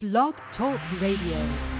Blog Talk Radio.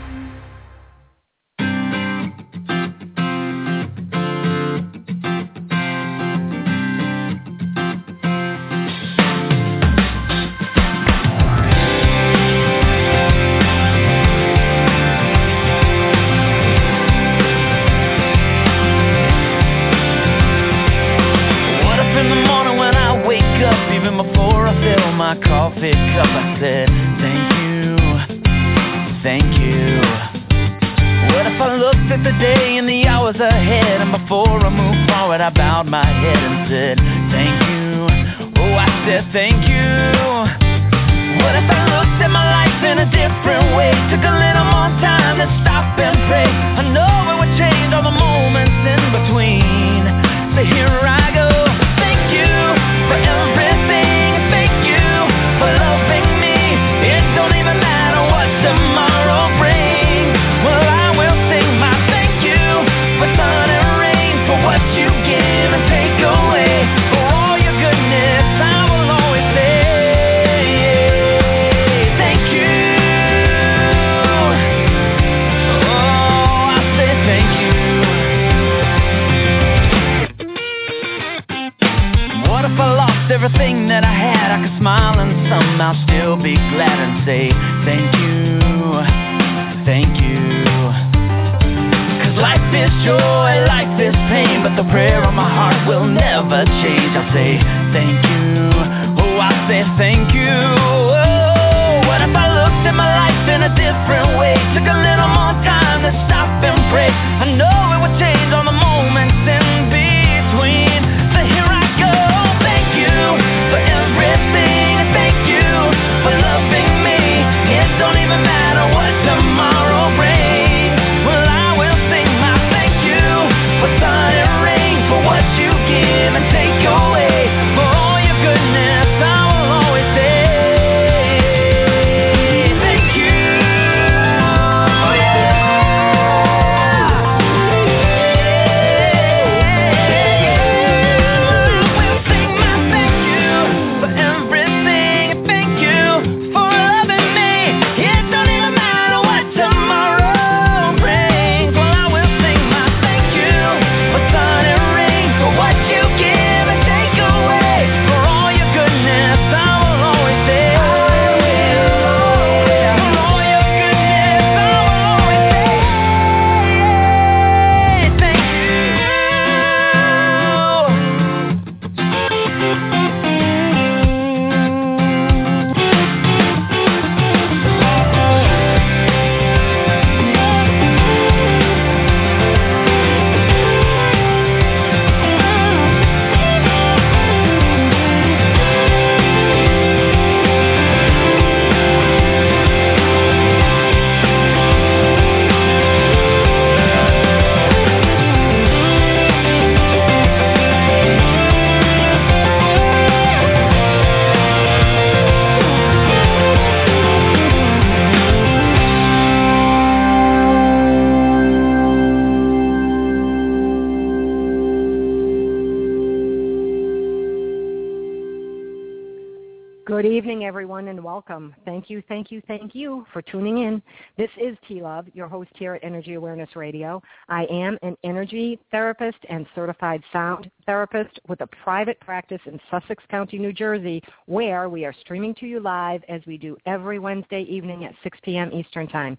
Thank you, thank you, thank you for tuning in. This is T Love, your host here at Energy Awareness Radio. I am an energy therapist and certified sound therapist with a private practice in Sussex County, New Jersey, where we are streaming to you live as we do every Wednesday evening at 6 p.m. Eastern Time.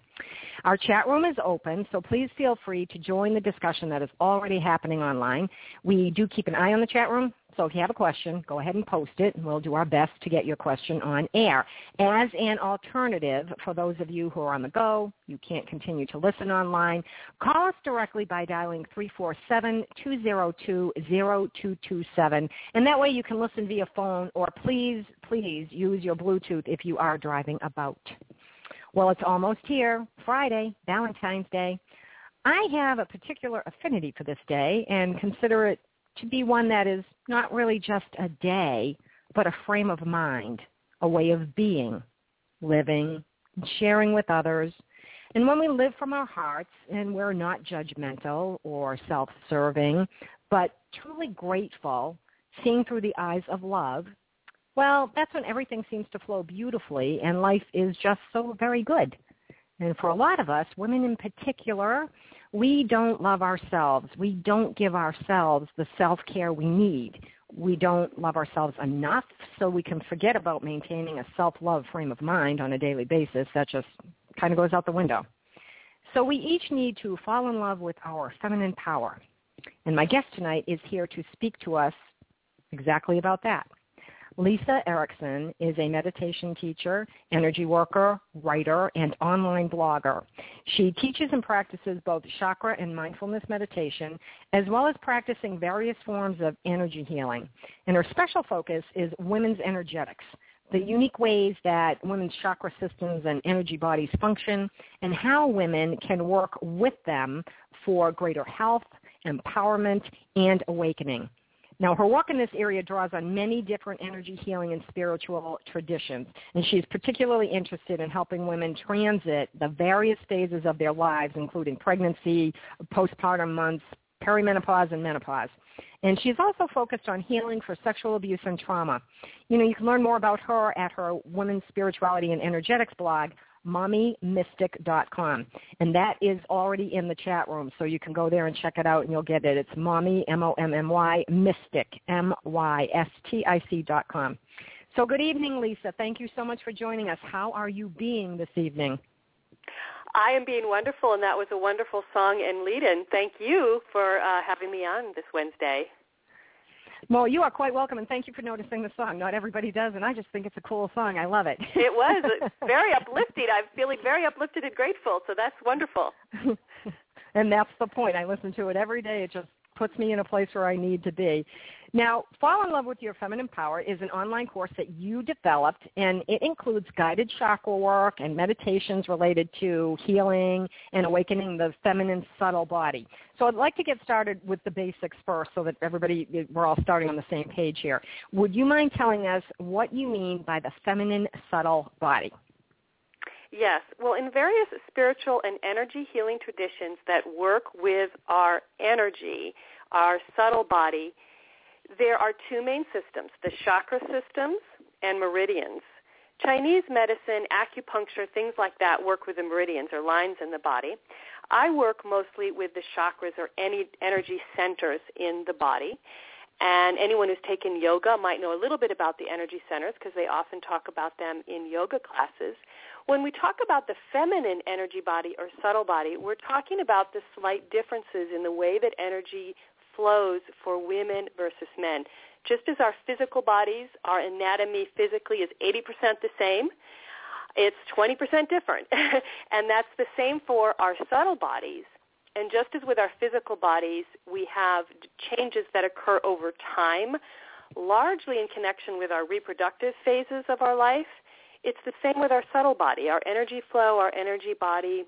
Our chat room is open, so please feel free to join the discussion that is already happening online. We do keep an eye on the chat room, so if you have a question, go ahead and post it, and we'll do our best to get your question on air. As an alternative, for those of you who are on the go, you can't continue to listen online, call us directly by dialing 347-202-0227, and that way you can listen via phone, or please, please use your Bluetooth if you are driving about. Well, it's almost here, Friday, Valentine's Day. I have a particular affinity for this day and consider it to be one that is not really just a day, but a frame of mind, a way of being, living, sharing with others. And when we live from our hearts and we're not judgmental or self-serving, but truly grateful, seeing through the eyes of love, well, that's when everything seems to flow beautifully and life is just so very good. And for a lot of us, women in particular, we don't love ourselves. We don't give ourselves the self-care we need. We don't love ourselves enough so we can forget about maintaining a self-love frame of mind on a daily basis. That just kind of goes out the window. So we each need to fall in love with our feminine power. And my guest tonight is here to speak to us exactly about that. Lisa Erickson is a meditation teacher, energy worker, writer, and online blogger. She teaches and practices both chakra and mindfulness meditation, as well as practicing various forms of energy healing. And her special focus is women's energetics, the unique ways that women's chakra systems and energy bodies function, and how women can work with them for greater health, empowerment, and awakening. Now, her work in this area draws on many different energy healing and spiritual traditions, and she's particularly interested in helping women transit the various phases of their lives, including pregnancy, postpartum months, perimenopause, and menopause. And she's also focused on healing for sexual abuse and trauma. You know, you can learn more about her at her Women's Spirituality and Energetics blog, mommymystic.com. And that is already in the chat room, so you can go there and check it out and you'll get it. It's mommy, M-O-M-M-Y, mystic, M-Y-S-T-I-C dot com. So good evening, Lisa. Thank you so much for joining us. How are you being this evening? I am being wonderful, and that was a wonderful song and lead-in. Thank you for uh, having me on this Wednesday. Well, you are quite welcome, and thank you for noticing the song. Not everybody does, and I just think it's a cool song. I love it. It was very uplifting. I'm feeling very uplifted and grateful, so that's wonderful. and that's the point. I listen to it every day. It just puts me in a place where I need to be. Now, Fall in Love with Your Feminine Power is an online course that you developed, and it includes guided chakra work and meditations related to healing and awakening the feminine subtle body. So I'd like to get started with the basics first so that everybody, we're all starting on the same page here. Would you mind telling us what you mean by the feminine subtle body? Yes. Well, in various spiritual and energy healing traditions that work with our energy, our subtle body, there are two main systems, the chakra systems and meridians. Chinese medicine, acupuncture, things like that work with the meridians or lines in the body. I work mostly with the chakras or any energy centers in the body. And anyone who's taken yoga might know a little bit about the energy centers because they often talk about them in yoga classes. When we talk about the feminine energy body or subtle body, we're talking about the slight differences in the way that energy flows for women versus men. Just as our physical bodies, our anatomy physically is 80% the same, it's 20% different. and that's the same for our subtle bodies. And just as with our physical bodies, we have changes that occur over time, largely in connection with our reproductive phases of our life. It's the same with our subtle body. Our energy flow, our energy body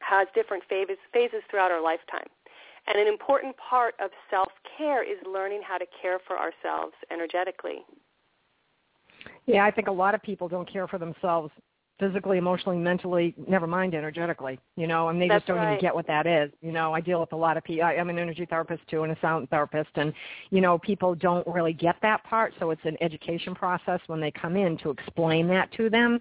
has different phases, phases throughout our lifetime. And an important part of self-care is learning how to care for ourselves energetically. Yeah, I think a lot of people don't care for themselves physically, emotionally, mentally, never mind energetically, you know, and they That's just don't right. even get what that is. You know, I deal with a lot of people. I'm an energy therapist too and a sound therapist and, you know, people don't really get that part. So it's an education process when they come in to explain that to them.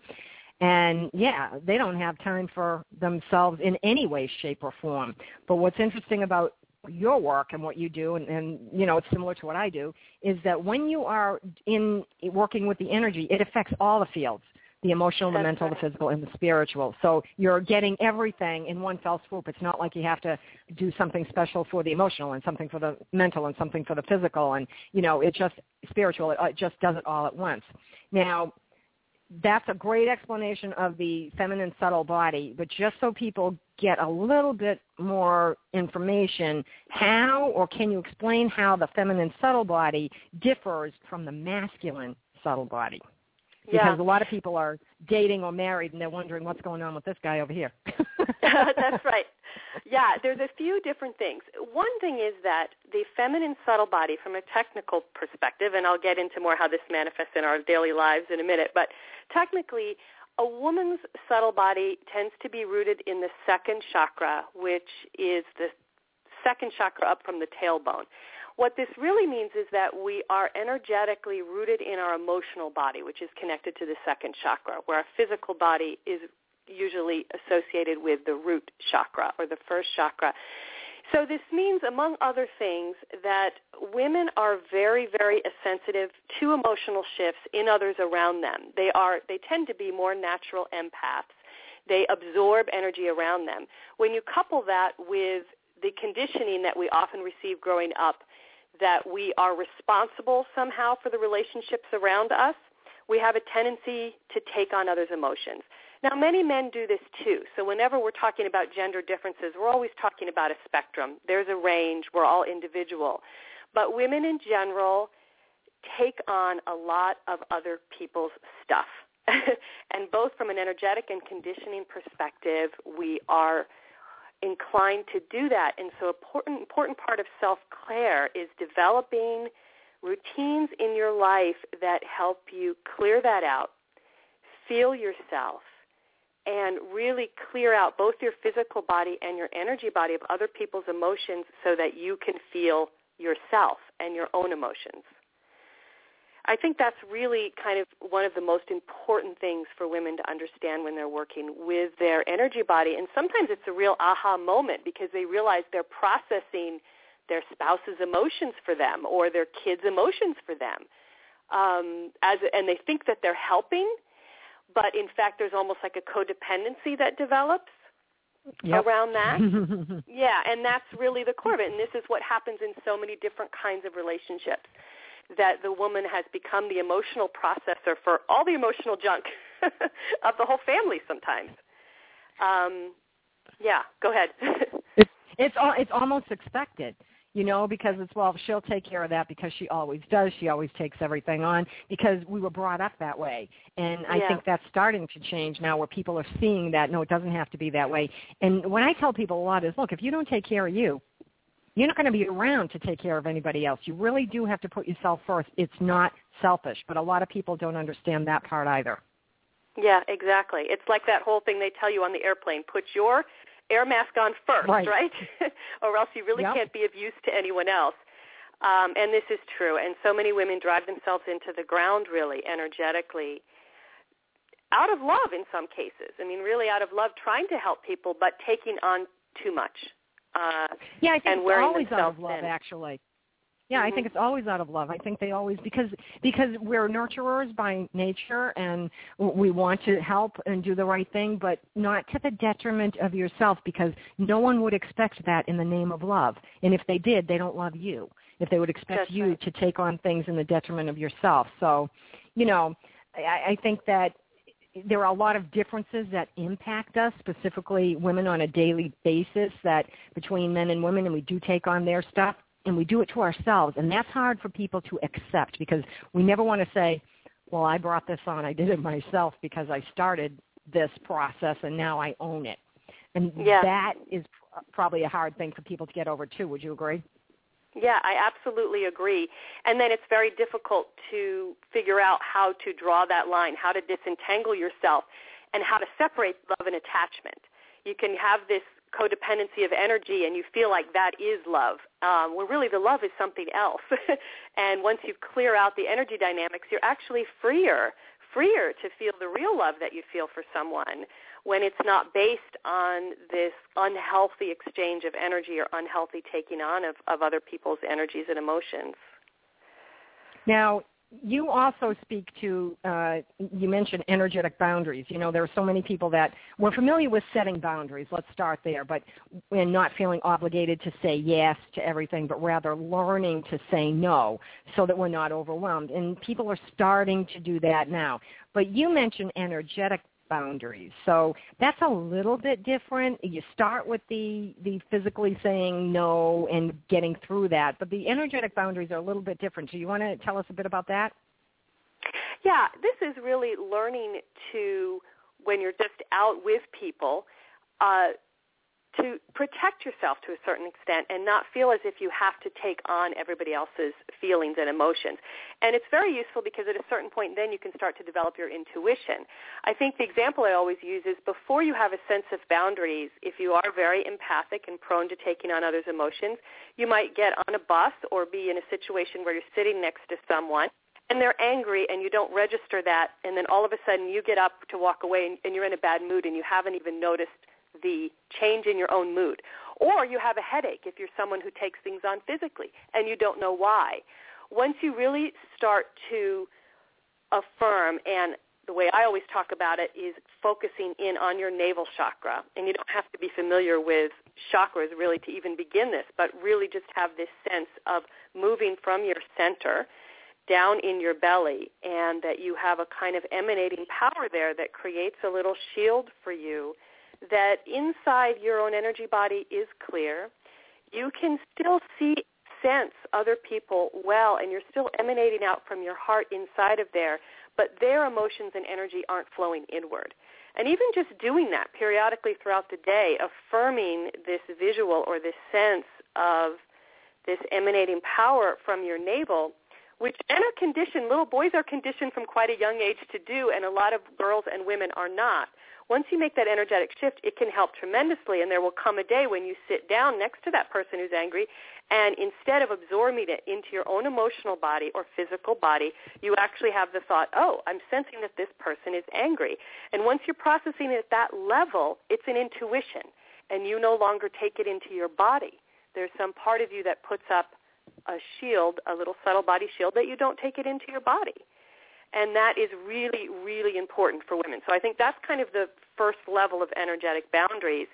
And yeah, they don't have time for themselves in any way, shape, or form. But what's interesting about your work and what you do, and, and you know, it's similar to what I do, is that when you are in working with the energy, it affects all the fields the emotional, the That's mental, right. the physical, and the spiritual. So you're getting everything in one fell swoop. It's not like you have to do something special for the emotional and something for the mental and something for the physical. And, you know, it just spiritual. It, uh, it just does it all at once. Now, that's a great explanation of the feminine subtle body, but just so people get a little bit more information, how or can you explain how the feminine subtle body differs from the masculine subtle body? Because Yeah. a lot of people are dating or married and they're wondering what's going on with this guy over here. That's right. Yeah, there's a few different things. One thing is that the feminine subtle body from a technical perspective, and I'll get into more how this manifests in our daily lives in a minute, but technically a woman's subtle body tends to be rooted in the second chakra, which is the second chakra up from the tailbone. What this really means is that we are energetically rooted in our emotional body, which is connected to the second chakra, where our physical body is usually associated with the root chakra or the first chakra. So this means, among other things, that women are very, very sensitive to emotional shifts in others around them. They are, they tend to be more natural empaths. They absorb energy around them. When you couple that with the conditioning that we often receive growing up, that we are responsible somehow for the relationships around us, we have a tendency to take on others' emotions. Now, many men do this too. So whenever we're talking about gender differences, we're always talking about a spectrum. There's a range. We're all individual. But women in general take on a lot of other people's stuff. and both from an energetic and conditioning perspective, we are inclined to do that. And so important important part of self-care is developing routines in your life that help you clear that out, feel yourself, and really clear out both your physical body and your energy body of other people's emotions so that you can feel yourself and your own emotions. I think that's really kind of one of the most important things for women to understand when they're working with their energy body. And sometimes it's a real aha moment because they realize they're processing their spouse's emotions for them or their kids' emotions for them. Um, as, and they think that they're helping, but in fact there's almost like a codependency that develops yep. around that. yeah, and that's really the core of it. And this is what happens in so many different kinds of relationships that the woman has become the emotional processor for all the emotional junk of the whole family sometimes. Um, yeah, go ahead. it's it's it's almost expected you know, because it's well, she'll take care of that because she always does. She always takes everything on because we were brought up that way, and I yeah. think that's starting to change now, where people are seeing that no, it doesn't have to be that way. And what I tell people a lot is, look, if you don't take care of you, you're not going to be around to take care of anybody else. You really do have to put yourself first. It's not selfish, but a lot of people don't understand that part either. Yeah, exactly. It's like that whole thing they tell you on the airplane: put your air mask on first, right? right? or else you really yep. can't be of use to anyone else. Um, and this is true. And so many women drive themselves into the ground really energetically out of love in some cases. I mean, really out of love, trying to help people, but taking on too much. Uh, yeah, I think and it's always out of love, thin. actually. Yeah, mm-hmm. I think it's always out of love. I think they always because because we're nurturers by nature and we want to help and do the right thing, but not to the detriment of yourself because no one would expect that in the name of love. And if they did, they don't love you. If they would expect That's you right. to take on things in the detriment of yourself. So, you know, I, I think that there are a lot of differences that impact us, specifically women on a daily basis that between men and women and we do take on their stuff and we do it to ourselves. And that's hard for people to accept because we never want to say, well, I brought this on. I did it myself because I started this process and now I own it. And Yeah. that is probably a hard thing for people to get over too. Would you agree? Yeah, I absolutely agree. And then it's very difficult to figure out how to draw that line, how to disentangle yourself, and how to separate love and attachment. You can have this codependency of energy and you feel like that is love, um, where really the love is something else. and once you clear out the energy dynamics, you're actually freer, freer to feel the real love that you feel for someone when it's not based on this unhealthy exchange of energy or unhealthy taking on of, of other people's energies and emotions. Now, you also speak to, uh, you mentioned energetic boundaries. You know, there are so many people that we're familiar with setting boundaries. Let's start there, but and not feeling obligated to say yes to everything, but rather learning to say no so that we're not overwhelmed. And people are starting to do that now. But you mentioned energetic boundaries. So that's a little bit different. You start with the the physically saying no and getting through that, but the energetic boundaries are a little bit different. Do you want to tell us a bit about that? Yeah, this is really learning to when you're just out with people, uh, to protect yourself to a certain extent and not feel as if you have to take on everybody else's feelings and emotions. And it's very useful because at a certain point then you can start to develop your intuition. I think the example I always use is before you have a sense of boundaries, if you are very empathic and prone to taking on others' emotions, you might get on a bus or be in a situation where you're sitting next to someone and they're angry and you don't register that and then all of a sudden you get up to walk away and, and you're in a bad mood and you haven't even noticed the change in your own mood. Or you have a headache if you're someone who takes things on physically and you don't know why. Once you really start to affirm and the way I always talk about it is focusing in on your navel chakra. And you don't have to be familiar with chakras really to even begin this, but really just have this sense of moving from your center down in your belly and that you have a kind of emanating power there that creates a little shield for you that inside your own energy body is clear. You can still see, sense other people well, and you're still emanating out from your heart inside of there, but their emotions and energy aren't flowing inward. And even just doing that periodically throughout the day, affirming this visual or this sense of this emanating power from your navel, which men are conditioned, little boys are conditioned from quite a young age to do, and a lot of girls and women are not once you make that energetic shift, it can help tremendously. And there will come a day when you sit down next to that person who's angry, and instead of absorbing it into your own emotional body or physical body, you actually have the thought, oh, I'm sensing that this person is angry. And once you're processing it at that level, it's an intuition, and you no longer take it into your body. There's some part of you that puts up a shield, a little subtle body shield, that you don't take it into your body and that is really, really important for women. So I think that's kind of the first level of energetic boundaries.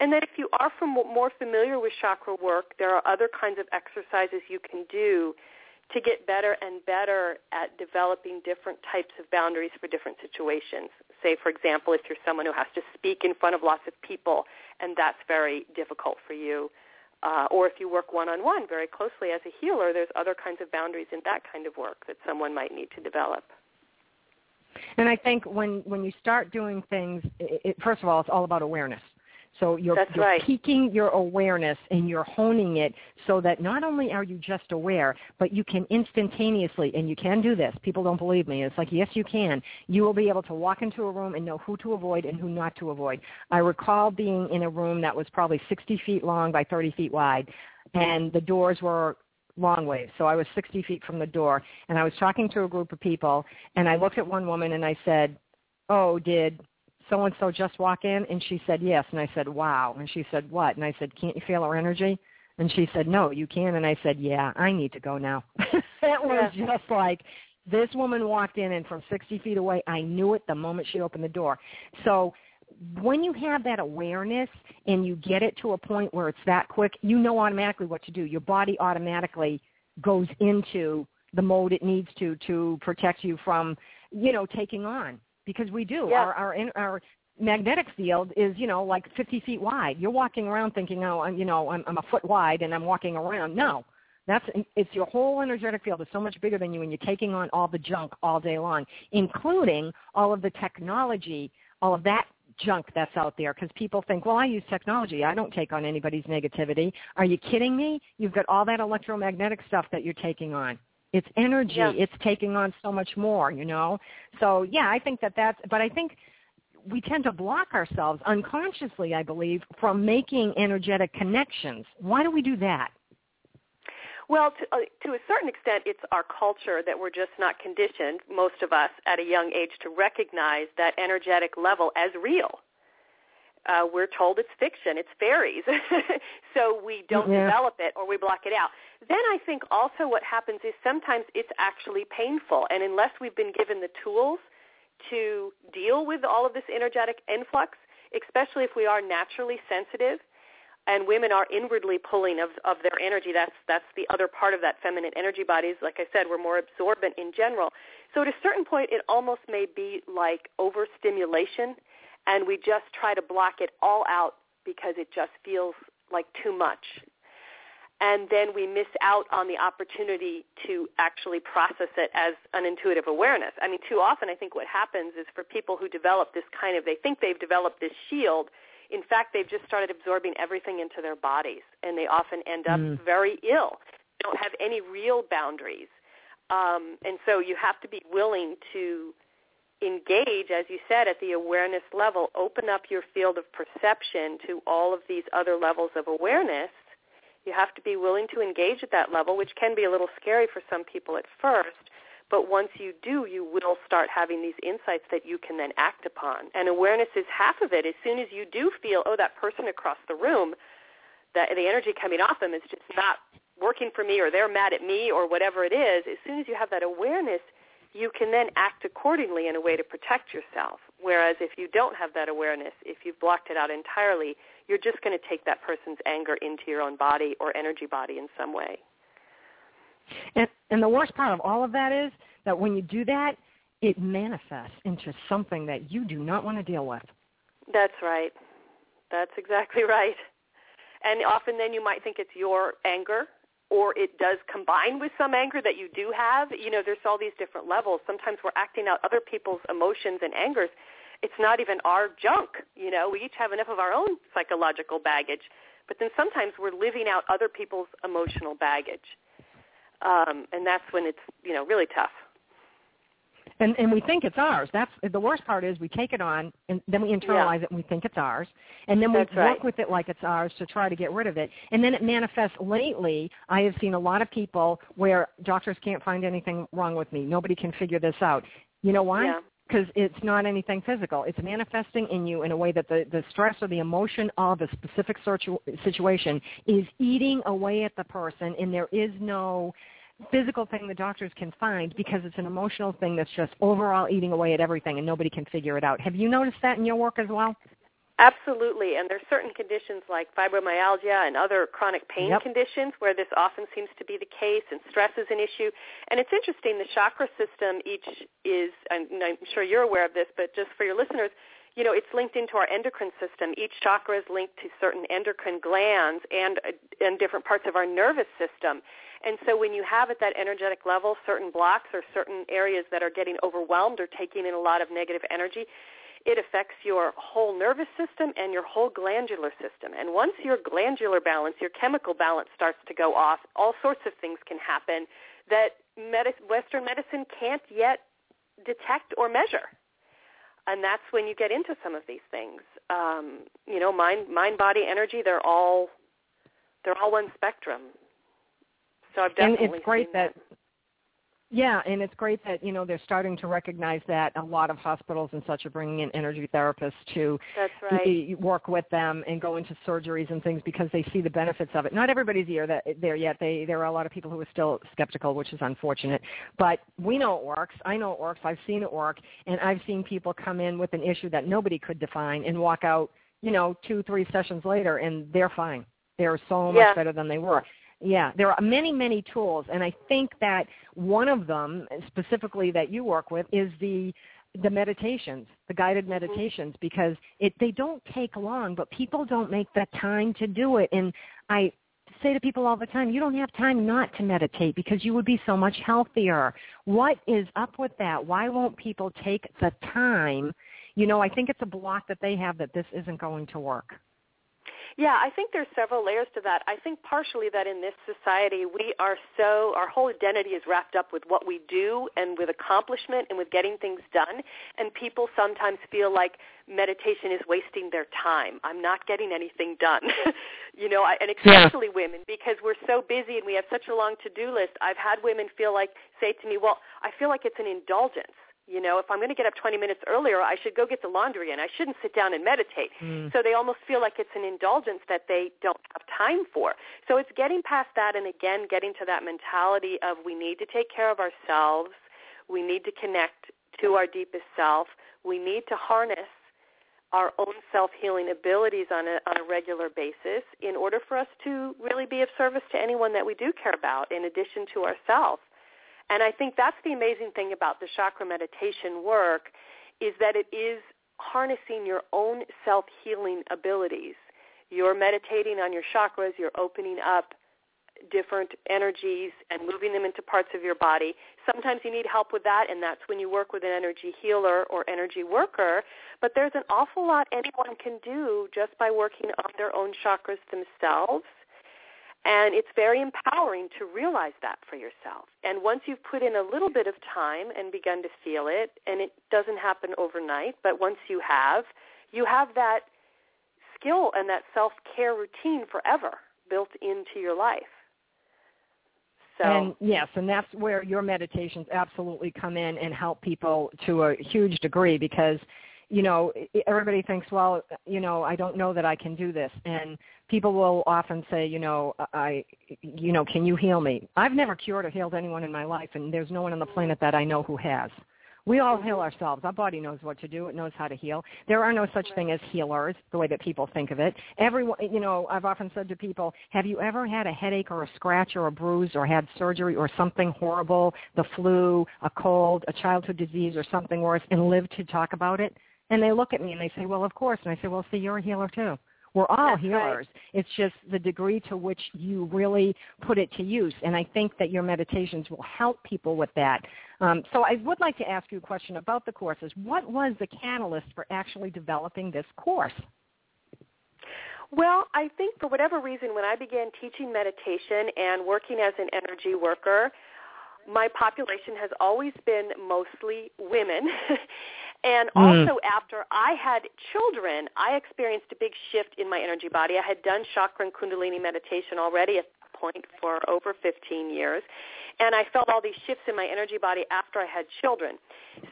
And then if you are from, more familiar with chakra work, there are other kinds of exercises you can do to get better and better at developing different types of boundaries for different situations. Say, for example, if you're someone who has to speak in front of lots of people and that's very difficult for you, uh, or if you work one-on-one very closely as a healer, there's other kinds of boundaries in that kind of work that someone might need to develop. And I think when when you start doing things, it, it, first of all, it's all about awareness. So you're, you're right. peaking your awareness and you're honing it so that not only are you just aware, but you can instantaneously, and you can do this. People don't believe me. It's like, yes, you can. You will be able to walk into a room and know who to avoid and who not to avoid. I recall being in a room that was probably 60 feet long by 30 feet wide, and the doors were long ways. So I was 60 feet from the door, and I was talking to a group of people, and I looked at one woman and I said, "Oh, did so-and-so just walk in?" And she said, "Yes." And I said, "Wow." And she said, "What?" And I said, "Can't you feel her energy?" And she said, "No, you can." And I said, "Yeah, I need to go now." it was just like this woman walked in, and from 60 feet away, I knew it the moment she opened the door. So when you have that awareness and you get it to a point where it's that quick, you know automatically what to do. Your body automatically goes into the mode it needs to to protect you from, you know, taking on because we do. Yeah. Our our our magnetic field is, you know, like 50 feet wide. You're walking around thinking, oh, I'm, you know, I'm, I'm a foot wide and I'm walking around. No, that's it's your whole energetic field is so much bigger than you, and you're taking on all the junk all day long, including all of the technology, all of that junk that's out there because people think, well, I use technology. I don't take on anybody's negativity. Are you kidding me? You've got all that electromagnetic stuff that you're taking on. It's energy. Yeah. It's taking on so much more, you know. So yeah, I think that that's. But I think we tend to block ourselves unconsciously, I believe, from making energetic connections. Why do we do that? Well, to, uh, to a certain extent, it's our culture that we're just not conditioned, most of us, at a young age to recognize that energetic level as real. Uh, we're told it's fiction, it's fairies, so we don't yeah. develop it or we block it out. Then I think also what happens is sometimes it's actually painful, and unless we've been given the tools to deal with all of this energetic influx, especially if we are naturally sensitive, and women are inwardly pulling of, of their energy. That's that's the other part of that feminine energy bodies. Like I said, we're more absorbent in general. So at a certain point, it almost may be like overstimulation, and we just try to block it all out because it just feels like too much. And then we miss out on the opportunity to actually process it as an intuitive awareness. I mean, too often I think what happens is for people who develop this kind of, they think they've developed this shield, In fact, they've just started absorbing everything into their bodies, and they often end up Mm. very ill. They don't have any real boundaries. Um, and so you have to be willing to engage, as you said, at the awareness level, open up your field of perception to all of these other levels of awareness. You have to be willing to engage at that level, which can be a little scary for some people at first. But once you do, you will start having these insights that you can then act upon. And awareness is half of it. As soon as you do feel, oh, that person across the room, that the energy coming off them is just not working for me or they're mad at me or whatever it is, as soon as you have that awareness, you can then act accordingly in a way to protect yourself. Whereas if you don't have that awareness, if you've blocked it out entirely, you're just going to take that person's anger into your own body or energy body in some way. And, and the worst part of all of that is that when you do that, it manifests into something that you do not want to deal with. That's right. That's exactly right. And often then you might think it's your anger or it does combine with some anger that you do have. You know, there's all these different levels. Sometimes we're acting out other people's emotions and angers. It's not even our junk. You know, we each have enough of our own psychological baggage. But then sometimes we're living out other people's emotional baggage. Um, and that's when it's, you know, really tough. And and we think it's ours. That's the worst part is we take it on and then we internalize it and we think it's ours. And then we That's work right. with it like it's ours to try to get rid of it. And then it manifests lately. I have seen a lot of people where doctors can't find anything wrong with me. Nobody can figure this out. You know why? Yeah. Because it's not anything physical. It's manifesting in you in a way that the, the stress or the emotion of a specific situ- situation is eating away at the person, and there is no physical thing the doctors can find because it's an emotional thing that's just overall eating away at everything and nobody can figure it out. Have you noticed that in your work as well? Absolutely, and there's certain conditions like fibromyalgia and other chronic pain Yep. conditions where this often seems to be the case, and stress is an issue. And it's interesting, the chakra system each is, and I'm sure you're aware of this, but just for your listeners, you know, it's linked into our endocrine system. Each chakra is linked to certain endocrine glands and, and different parts of our nervous system. And so when you have at that energetic level certain blocks or certain areas that are getting overwhelmed or taking in a lot of negative energy, it affects your whole nervous system and your whole glandular system. And once your glandular balance, your chemical balance starts to go off, all sorts of things can happen that medis- Western medicine can't yet detect or measure. And that's when you get into some of these things. Um, you know, mind, mind, body, energy, they're all, they're all one spectrum. So I've and definitely it's great seen that yeah, and it's great that you know they're starting to recognize that a lot of hospitals and such are bringing in energy therapists to That's right. work with them and go into surgeries and things because they see the benefits of it. Not everybody's there that there yet. They there are a lot of people who are still skeptical, which is unfortunate. But we know it works. I know it works. I've seen it work, and I've seen people come in with an issue that nobody could define and walk out, you know, two three sessions later, and they're fine. They're so much Yeah. better than they were. Yeah, there are many, many tools, and I think that one of them, specifically that you work with, is the the meditations, the guided mm-hmm. meditations, because it they don't take long, but people don't make the time to do it. And I say to people all the time, you don't have time not to meditate because you would be so much healthier. What is up with that? Why won't people take the time? You know, I think it's a block that they have that this isn't going to work. Yeah, I think there's several layers to that. I think partially that in this society we are so our whole identity is wrapped up with what we do and with accomplishment and with getting things done and people sometimes feel like meditation is wasting their time. I'm not getting anything done. you know, I, and Yeah. especially women because we're so busy and we have such a long to-do list. I've had women feel like say to me, "Well, I feel like it's an indulgence." You know, if I'm going to get up 20 minutes earlier, I should go get the laundry in. I shouldn't sit down and meditate. Mm. So they almost feel like it's an indulgence that they don't have time for. So it's getting past that and again getting to that mentality of we need to take care of ourselves. We need to connect to our deepest self. We need to harness our own self-healing abilities on a, on a regular basis in order for us to really be of service to anyone that we do care about in addition to ourselves. And I think that's the amazing thing about the chakra meditation work is that it is harnessing your own self-healing abilities. You're meditating on your chakras, you're opening up different energies and moving them into parts of your body. Sometimes you need help with that, and that's when you work with an energy healer or energy worker. But there's an awful lot anyone can do just by working on their own chakras themselves. And it's very empowering to realize that for yourself. And once you've put in a little bit of time and begun to feel it, and it doesn't happen overnight, but once you have, you have that skill and that self-care routine forever built into your life. So, and yes, and that's where your meditations absolutely come in and help people to a huge degree because you know everybody thinks well you know I don't know that I can do this and people will often say you know I you know can you heal me I've never cured or healed anyone in my life and there's no one on the planet that I know who has we all heal ourselves. Our body knows what to do. It knows how to heal. There are no such thing as healers, the way that people think of it. Everyone, you know, I've often said to people, have you ever had a headache or a scratch or a bruise or had surgery or something horrible, the flu, a cold, a childhood disease or something worse, and lived to talk about it? And they look at me and they say, well, of course. And I say, well, see, you're a healer too. We're all That's healers. Right. It's just the degree to which you really put it to use. And I think that your meditations will help people with that. Um, so I would like to ask you a question about the courses. What was the catalyst for actually developing this course? Well, I think for whatever reason, when I began teaching meditation and working as an energy worker, my population has always been mostly women. And Mm. also after I had children, I experienced a big shift in my energy body. I had done chakra and kundalini meditation already at that point for over 15 years. And I felt all these shifts in my energy body after I had children.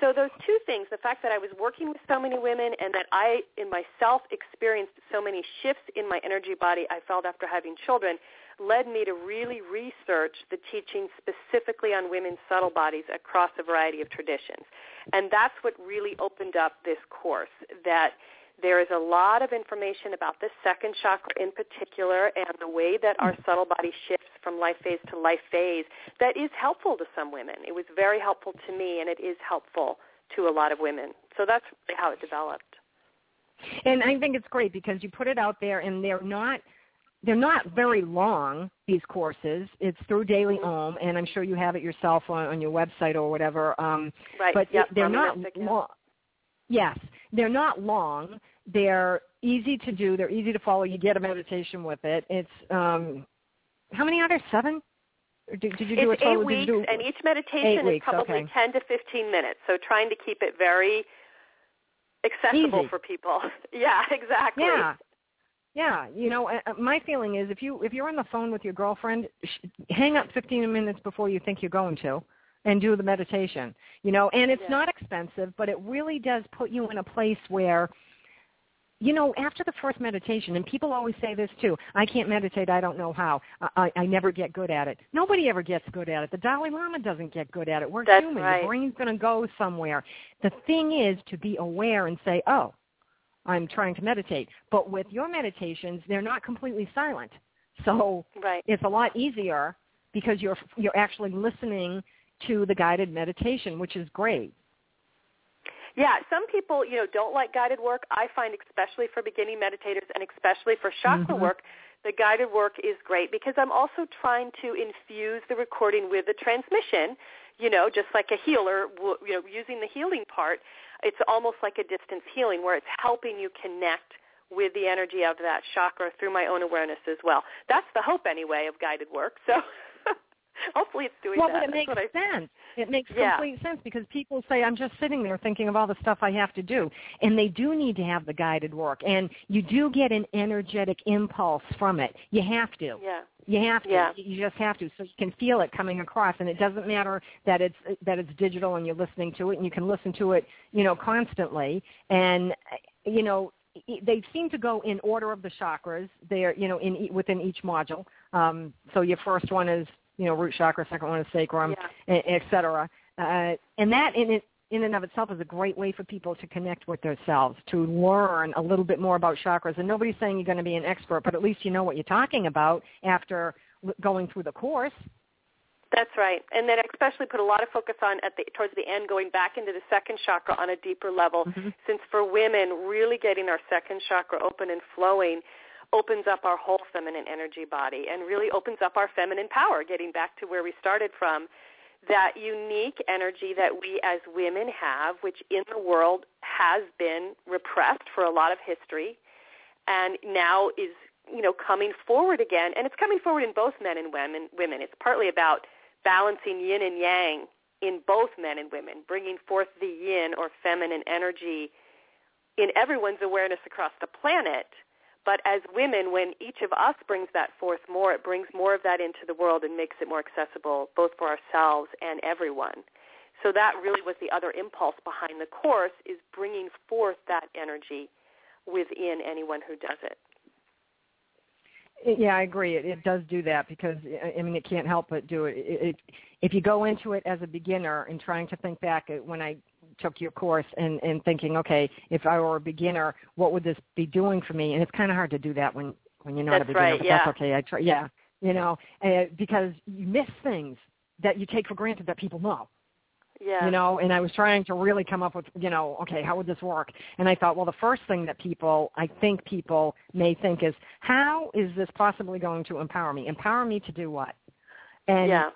So those two things, the fact that I was working with so many women and that I in myself experienced so many shifts in my energy body I felt after having children, led me to really research the teaching specifically on women's subtle bodies across a variety of traditions. And that's what really opened up this course, that there is a lot of information about the second chakra in particular and the way that our subtle body shifts from life phase to life phase that is helpful to some women. It was very helpful to me and it is helpful to a lot of women. So that's really how it developed. And I think it's great because you put it out there and they're not – they're not very long these courses it's through DailyOM and i'm sure you have it yourself on, on your website or whatever um right. but yep. they're not yeah. long yes they're not long they're easy to do they're easy to follow you get a meditation with it it's um how many are there seven did, did you do it's a total eight did weeks, you do, and each meditation weeks, is probably okay. 10 to 15 minutes. So trying to keep it very accessible Easy. for people. yeah, exactly. yeah yeah, you know, uh, uh, my feeling is if you if you're on the phone with your girlfriend, sh- hang up 15 minutes before you think you're going to, and do the meditation. You know, and it's Yeah. not expensive, but it really does put you in a place where, you know, after the first meditation, and people always say this too: I can't meditate, I don't know how, I, I, I never get good at it. Nobody ever gets good at it. The Dalai Lama doesn't get good at it. We're That's human. right. Your brain's going to go somewhere. The thing is to be aware and say, oh. I'm trying to meditate. But with your meditations, they're not completely silent. So Right. it's a lot easier because you're you're actually listening to the guided meditation, which is great. Yeah, some people, you know, don't like guided work. I find especially for beginning meditators and especially for chakra Mhm. work, the guided work is great because I'm also trying to infuse the recording with the transmission, you know, just like a healer, you know, using the healing part. It's almost like a distance healing where it's helping you connect with the energy of that chakra through my own awareness as well. That's the hope anyway of guided work. So hopefully it's doing well, that. but it That's makes what I sense. It makes Yeah. complete sense because people say, I'm just sitting there thinking of all the stuff I have to do. And they do need to have the guided work. And you do get an energetic impulse from it. You have to. Yeah. You have to. Yeah. You just have to, so you can feel it coming across, and it doesn't matter that it's that it's digital and you're listening to it, and you can listen to it, you know, constantly. And you know, they seem to go in order of the chakras. They're you know in within each module. Um, so your first one is you know root chakra, second one is sacrum, Yeah. et cetera. Uh, and that in it in and of itself is a great way for people to connect with themselves, to learn a little bit more about chakras. And nobody's saying you're going to be an expert, but at least you know what you're talking about after going through the course. That's right, and then especially put a lot of focus on at the towards the end, going back into the second chakra on a deeper level. Mhm. Since for women, really getting our second chakra open and flowing, opens up our whole feminine energy body and really opens up our feminine power, getting back to where we started from, that unique energy that we as women have, which in the world has been repressed for a lot of history and now is you know coming forward again. And it's coming forward in both men and women women. It's partly about balancing yin and yang in both men and women bringing forth the yin or feminine energy in everyone's awareness across the planet but as women, when each of us brings that forth more, it brings more of that into the world and makes it more accessible both for ourselves and everyone. So that really was the other impulse behind the course is bringing forth that energy within anyone who does it. Yeah, I agree. It, it does do that because I mean it can't help but do it. It, it. If you go into it as a beginner and trying to think back when I took your course and and thinking, okay, if I were a beginner, what would this be doing for me? And it's kind of hard to do that when when you're not that's a beginner. Right, but yeah. That's okay. I try. Yeah, you know, uh, because you miss things that you take for granted that people know. Yeah. You know, and I was trying to really come up with, you know, okay, how would this work? And I thought, well, the first thing that people, I think people may think is, how is this possibly going to empower me? Empower me to do what? And yeah.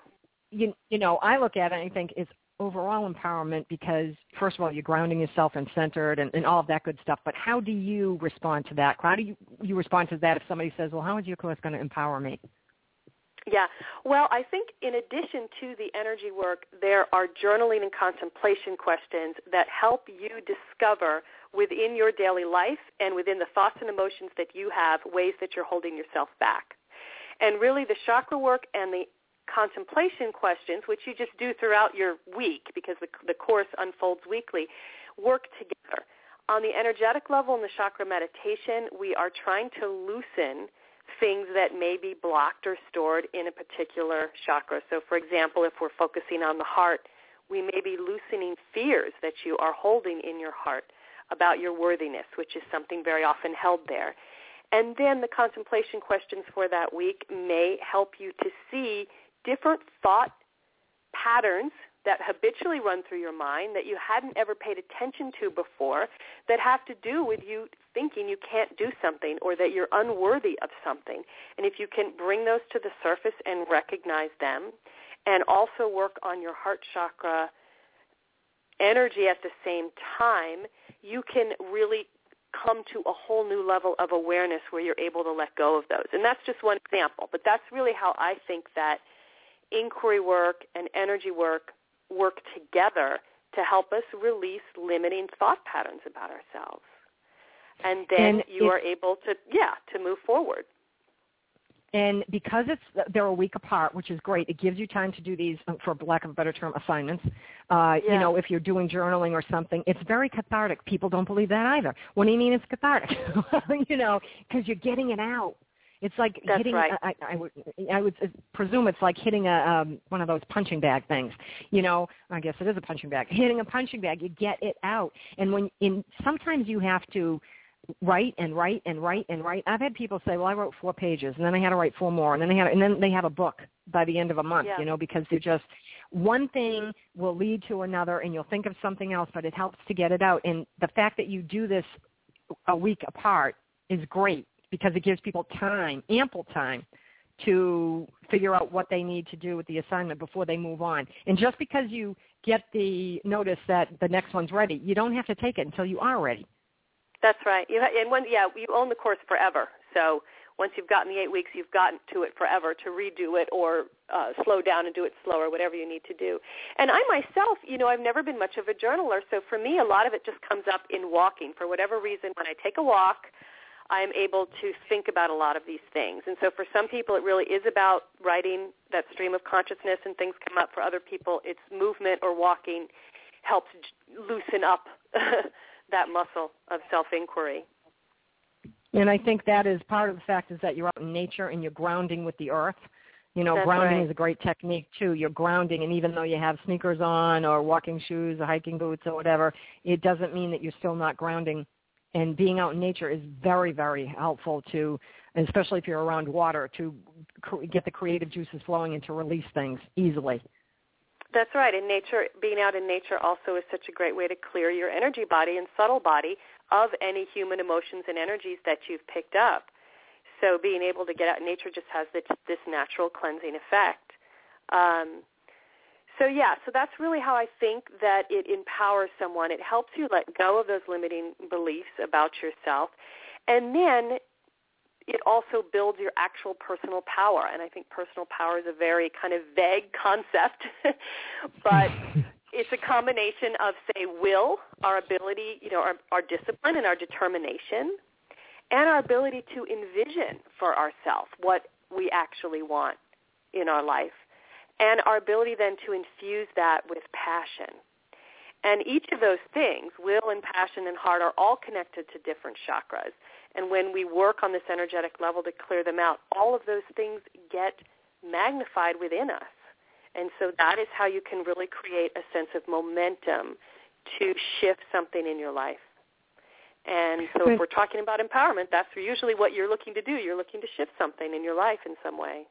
you you know, I look at it and I think it's overall empowerment because first of all you're grounding yourself and centered and, and all of that good stuff. But how do you respond to that? How do you you respond to that if somebody says, Well, how is your course going to empower me? Yeah. Well, I think in addition to the energy work, there are journaling and contemplation questions that help you discover within your daily life and within the thoughts and emotions that you have ways that you're holding yourself back. And really the chakra work and the contemplation questions, which you just do throughout your week because the, the course unfolds weekly, work together. On the energetic level in the chakra meditation, we are trying to loosen things that may be blocked or stored in a particular chakra. So for example, if we're focusing on the heart, we may be loosening fears that you are holding in your heart about your worthiness, which is something very often held there. And then the contemplation questions for that week may help you to see different thought patterns that habitually run through your mind that you hadn't ever paid attention to before that have to do with you thinking you can't do something or that you're unworthy of something. And if you can bring those to the surface and recognize them and also work on your heart chakra energy at the same time, you can really come to a whole new level of awareness where you're able to let go of those. And that's just one example, but that's really how I think that inquiry work and energy work work together to help us release limiting thought patterns about ourselves. And then and you are able to, yeah, to move forward. And because it's they're a week apart, which is great, it gives you time to do these, um, for lack of a better term, assignments. Uh, yeah. You know, if you're doing journaling or something, it's very cathartic. People don't believe that either. What do you mean it's cathartic? you know, because you're getting it out. It's like That's hitting. right. I, I would I would presume it's like hitting a um, one of those punching bag things. You know, I guess it is a punching bag. Hitting a punching bag, you get it out. And when in sometimes you have to write and write and write and write. I've had people say, "Well, I wrote four pages, and then I had to write four more, and then they had, and then they have a book by the end of a month." Yeah. You know, because they're just one thing will lead to another, and you'll think of something else, but it helps to get it out. And the fact that you do this a week apart is great because it gives people time, ample time, to figure out what they need to do with the assignment before they move on. And just because you get the notice that the next one's ready, you don't have to take it until you are ready. That's right. You, and when, yeah, you own the course forever. So once you've gotten the eight weeks, you've gotten to it forever to redo it or uh, slow down and do it slower, whatever you need to do. And I myself, you know, I've never been much of a journaler, so for me, a lot of it just comes up in walking. For whatever reason, when I take a walk, I'm able to think about a lot of these things. And so for some people, it really is about writing that stream of consciousness and things come up. For other people, it's movement or walking helps loosen up that muscle of self-inquiry. And I think that is part of the fact is that you're out in nature and you're grounding with the earth. You know, That's grounding right. is a great technique too. You're grounding, and even though you have sneakers on or walking shoes or hiking boots or whatever, it doesn't mean that you're still not grounding. And being out in nature is very, very helpful to, especially if you're around water, to get the creative juices flowing and to release things easily. That's right. And nature, being out in nature also is such a great way to clear your energy body and subtle body of any human emotions and energies that you've picked up. so being able to get out in nature just has this, this natural cleansing effect. Um, so yeah, so that's really how I think that it empowers someone. It helps you let go of those limiting beliefs about yourself. And then it also builds your actual personal power. And I think personal power is a very kind of vague concept, but it's a combination of, say, will, our ability, you know, our, our discipline and our determination, and our ability to envision for ourselves what we actually want in our life and our ability then to infuse that with passion. And each of those things, will and passion and heart, are all connected to different chakras. And when we work on this energetic level to clear them out, all of those things get magnified within us. And so that is how you can really create a sense of momentum to shift something in your life. And so if we're talking about empowerment, that's usually what you're looking to do. You're looking to shift something in your life in some way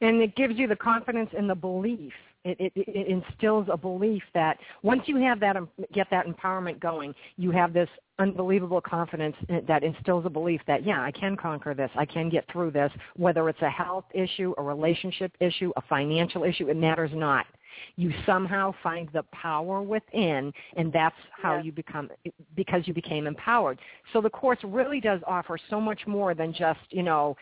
and it gives you the confidence and the belief. It, it, it instills a belief that once you have that, get that empowerment going, you have this unbelievable confidence eh, that instills a belief that yeah, I can conquer this, I can get through this, whether it's a health issue, a relationship issue, a financial issue, it matters not. You somehow find the power within, and that's how you become because you became empowered. So the course really does offer so much more than just you know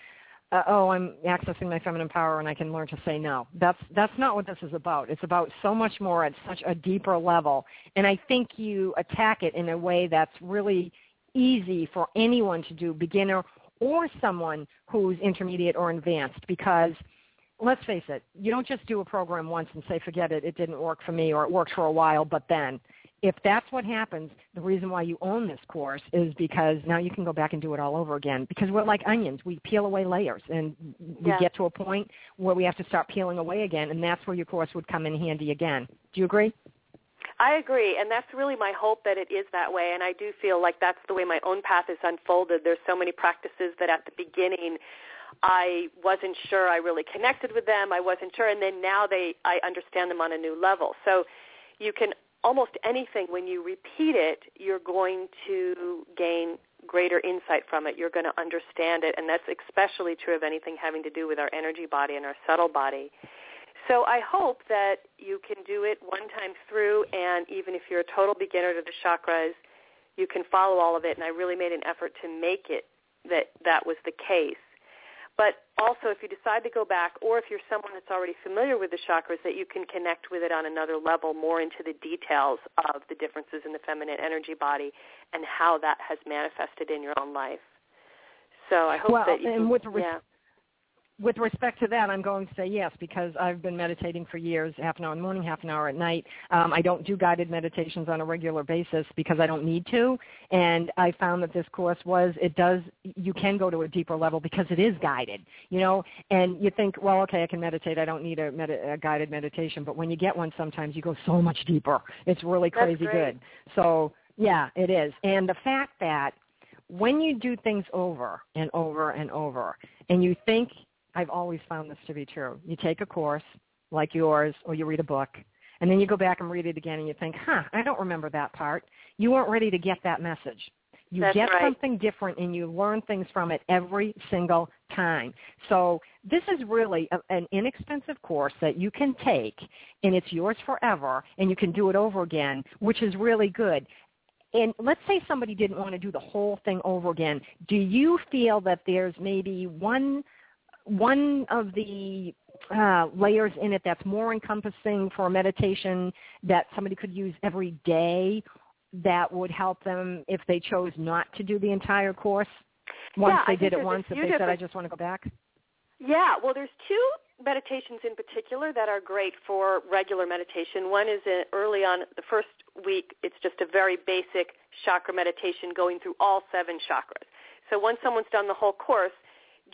uh, oh, I'm accessing my feminine power and I can learn to say no. That's that's not what this is about. It's about so much more at such a deeper level. And I think you attack it in a way that's really easy for anyone to do, beginner or someone who's intermediate or advanced because let's face it, you don't just do a program once and say, forget it, it didn't work for me or it worked for a while, but then if that's what happens, the reason why you own this course is because now you can go back and do it all over again. Because we're like onions. We peel away layers, and we yeah. get to a point where we have to start peeling away again, and that's where your course would come in handy again. Do you agree? I agree, and that's really my hope that it is that way. And I do feel like that's the way my own path is unfolded. There's so many practices that at the beginning I wasn't sure I really connected with them. I wasn't sure, and then now they I understand them on a new level. So you can almost anything, when you repeat it, you're going to gain greater insight from it. You're going to understand it, and that's especially true of anything having to do with our energy body and our subtle body. So I hope that you can do it one time through, and even if you're a total beginner to the chakras, you can follow all of it. And I really made an effort to make it that that was the case. But also, if you decide to go back, or if you're someone that's already familiar with the chakras, that you can connect with it on another level, more into the details of the differences in the feminine energy body and how that has manifested in your own life. So I hope well, that you and can, with yeah with respect to that, I'm going to say yes because I've been meditating for years, half an hour in the morning, half an hour at night. Um, I don't do guided meditations on a regular basis because I don't need to. And I found that this course was, it does, you can go to a deeper level because it is guided, you know. And you think, well, okay, I can meditate. I don't need a, med- a guided meditation. But when you get one, sometimes you go so much deeper. It's really crazy good. So yeah, it is. And the fact that when you do things over and over and over, and you think I've always found this to be true. You take a course like yours or you read a book and then you go back and read it again and you think, huh, I don't remember that part. You weren't ready to get that message. You That's get right. something different and you learn things from it every single time. So this is really a, an inexpensive course that you can take and it's yours forever and you can do it over again, which is really good. And let's say somebody didn't want to do the whole thing over again. Do you feel that there's maybe one one of the uh, layers in it that's more encompassing for meditation that somebody could use every day that would help them if they chose not to do the entire course once yeah, they did it once if they said I just want to go back? Yeah, well, there's two meditations in particular that are great for regular meditation. One is in, early on the first week. It's just a very basic chakra meditation going through all seven chakras. So once someone's done the whole course,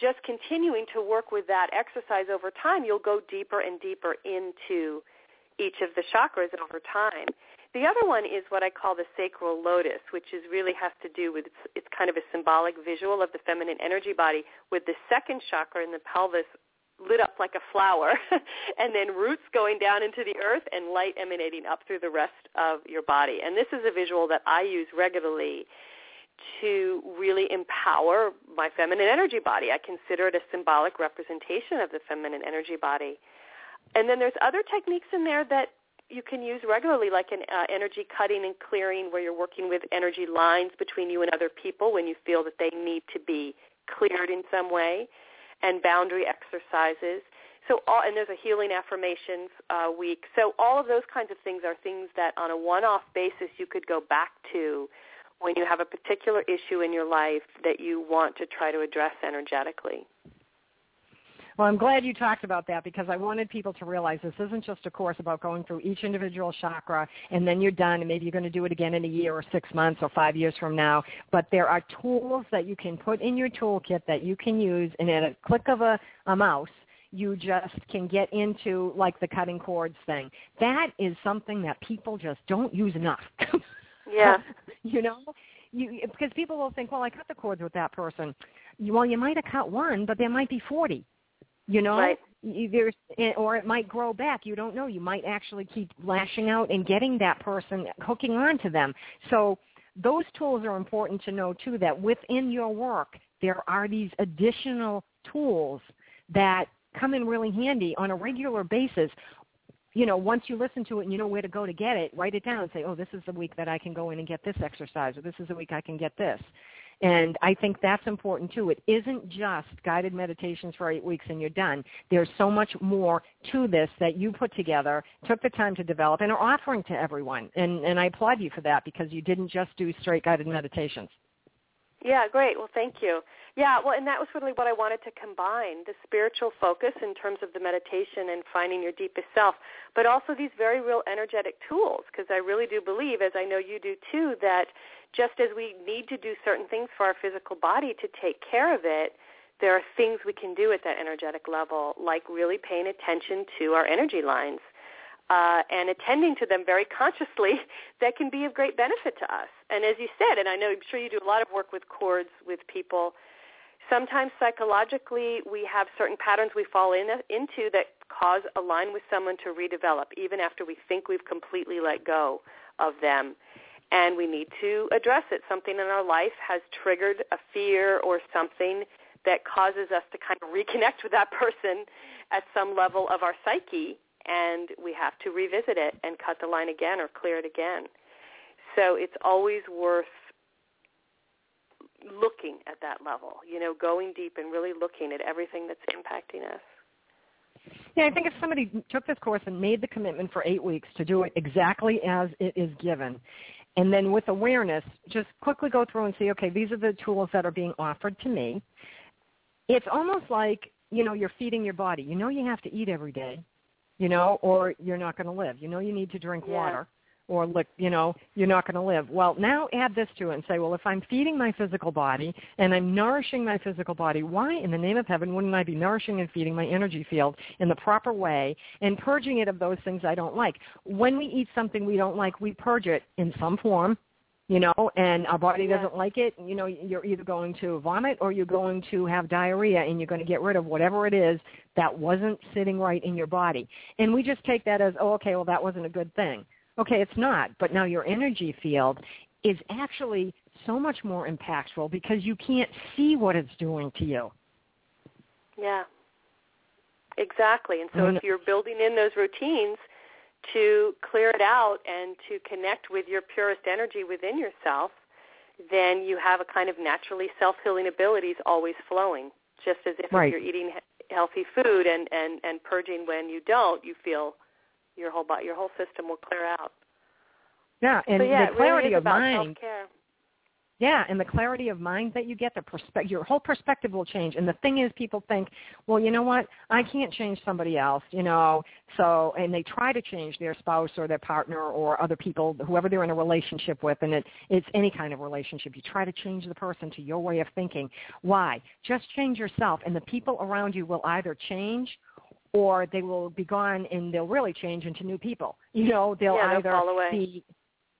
just continuing to work with that exercise over time, you'll go deeper and deeper into each of the chakras over time. The other one is what I call the sacral lotus, which is really has to do with it's, it's kind of a symbolic visual of the feminine energy body with the second chakra in the pelvis lit up like a flower and then roots going down into the earth and light emanating up through the rest of your body. And this is a visual that I use regularly to really empower my feminine energy body. I consider it a symbolic representation of the feminine energy body. And then there's other techniques in there that you can use regularly, like an uh, energy cutting and clearing, where you're working with energy lines between you and other people when you feel that they need to be cleared in some way, and boundary exercises. So, all, and there's a healing affirmations uh, week. So, all of those kinds of things are things that, on a one-off basis, you could go back to when you have a particular issue in your life that you want to try to address energetically. Well, I'm glad you talked about that because I wanted people to realize this isn't just a course about going through each individual chakra and then you're done and maybe you're going to do it again in a year or six months or five years from now. But there are tools that you can put in your toolkit that you can use and at a click of a, a mouse you just can get into like the cutting cords thing. That is something that people just don't use enough. yeah. you know, you because people will think, well, I cut the cords with that person. Well, you might have cut one, but there might be 40. You know, right. there's eh, or it might grow back. You don't know. You might actually keep lashing out and getting that person hooking on to them. So those tools are important to know too. That within your work there are these additional tools that come in really handy on a regular basis you know, once you listen to it and you know where to go to get it, write it down and say, oh, this is the week that I can go in and get this exercise, or this is the week I can get this. And I think that's important too. It isn't just guided meditations for eight weeks and you're done. There's so much more to this that you put together, took the time to develop, and are offering to everyone. And, and I applaud you for that because you didn't just do straight guided meditations. Yeah, great. Well, thank you. Yeah, well, and that was really what I wanted to combine, the spiritual focus in terms of the meditation and finding your deepest self, but also these very real energetic tools, because I really do believe, as I know you do too, that just as we need to do certain things for our physical body to take care of it, there are things we can do at that energetic level, like really paying attention to our energy lines uh, and attending to them very consciously that can be of great benefit to us. And as you said, and I know I'm sure you do a lot of work with cords with people, sometimes psychologically we have certain patterns we fall in, into that cause a line with someone to redevelop even after we think we've completely let go of them and we need to address it. Something in our life has triggered a fear or something that causes us to kind of reconnect with that person at some level of our psyche, and we have to revisit it and cut the line again or clear it again. So it's always worth looking at that level, you know, going deep and really looking at everything that's impacting us. Yeah, I think if somebody took this course and made the commitment for eight weeks to do it exactly as it is given, and then with awareness, just quickly go through and see, okay, these are the tools that are being offered to me. It's almost like, you know, you're feeding your body. You know you have to eat every day, you know, or you're not going to live. You know you need to drink yeah. water or look, you know, you're not going to live. Well, now add this to it and say, well, if I'm feeding my physical body and I'm nourishing my physical body, why in the name of heaven wouldn't I be nourishing and feeding my energy field in the proper way and purging it of those things I don't like? When we eat something we don't like, we purge it in some form, you know, and our body yeah. doesn't like it, you know, you're either going to vomit or you're going to have diarrhea and you're going to get rid of whatever it is that wasn't sitting right in your body. And we just take that as, oh, okay, well, that wasn't a good thing. Okay, it's not, but now your energy field is actually so much more impactful because you can't see what it's doing to you. Yeah. Exactly. And so Mm. if you're building in those routines to clear it out and to connect with your purest energy within yourself, then you have a kind of naturally self-healing abilities always flowing. Just as if, Right. if you're eating healthy food and, and, and purging when you don't, you feel your whole body, your whole system will clear out. Yeah, and so yeah, the it clarity really of about mind. self-care. Yeah, and the clarity of mind that you get, the perspective, your whole perspective will change. And the thing is, people think, well, you know what? I can't change somebody else, you know. So, and they try to change their spouse or their partner or other people, whoever they're in a relationship with, and it, it's any kind of relationship. You try to change the person to your way of thinking. Why? Just change yourself, and the people around you will either change or they will be gone and they'll really change into new people. You know, they'll Yeah, they'll either fall away. be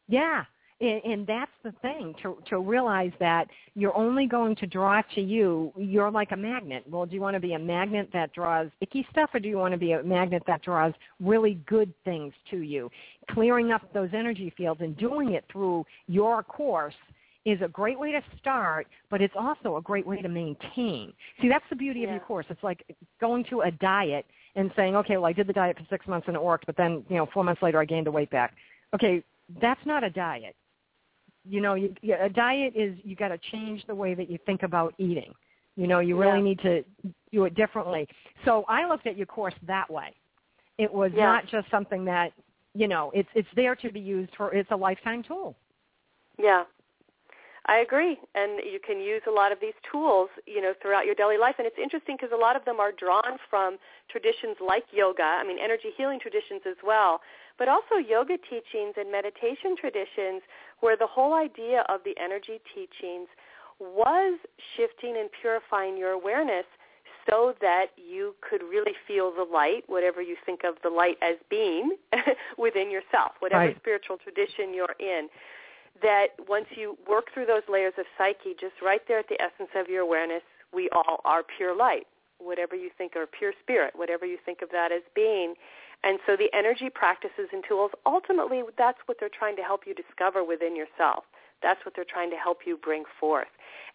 yeah, and, and that's the thing to to realize that you're only going to draw to you. You're like a magnet. Well, do you want to be a magnet that draws icky stuff, or do you want to be a magnet that draws really good things to you? Clearing up those energy fields and doing it through your course is a great way to start, but it's also a great way to maintain. See, that's the beauty yeah. of your course. It's like going to a diet and saying, okay, well, I did the diet for six months and it worked, but then, you know, four months later I gained the weight back. Okay, that's not a diet. You know, you, a diet is you got to change the way that you think about eating. You know, you really yeah. need to do it differently. So I looked at your course that way. It was yeah. not just something that, you know, it's it's there to be used for. It's a lifetime tool. Yeah, I agree, and you can use a lot of these tools, you know, throughout your daily life. And it's interesting because a lot of them are drawn from traditions like yoga. I mean, energy healing traditions as well, but also yoga teachings and meditation traditions, where the whole idea of the energy teachings was shifting and purifying your awareness so that you could really feel the light, whatever you think of the light as being within yourself, whatever right. spiritual tradition you're in that once you work through those layers of psyche, just right there at the essence of your awareness, we all are pure light, whatever you think, or pure spirit, whatever you think of that as being. And so the energy practices and tools, ultimately, that's what they're trying to help you discover within yourself. That's what they're trying to help you bring forth.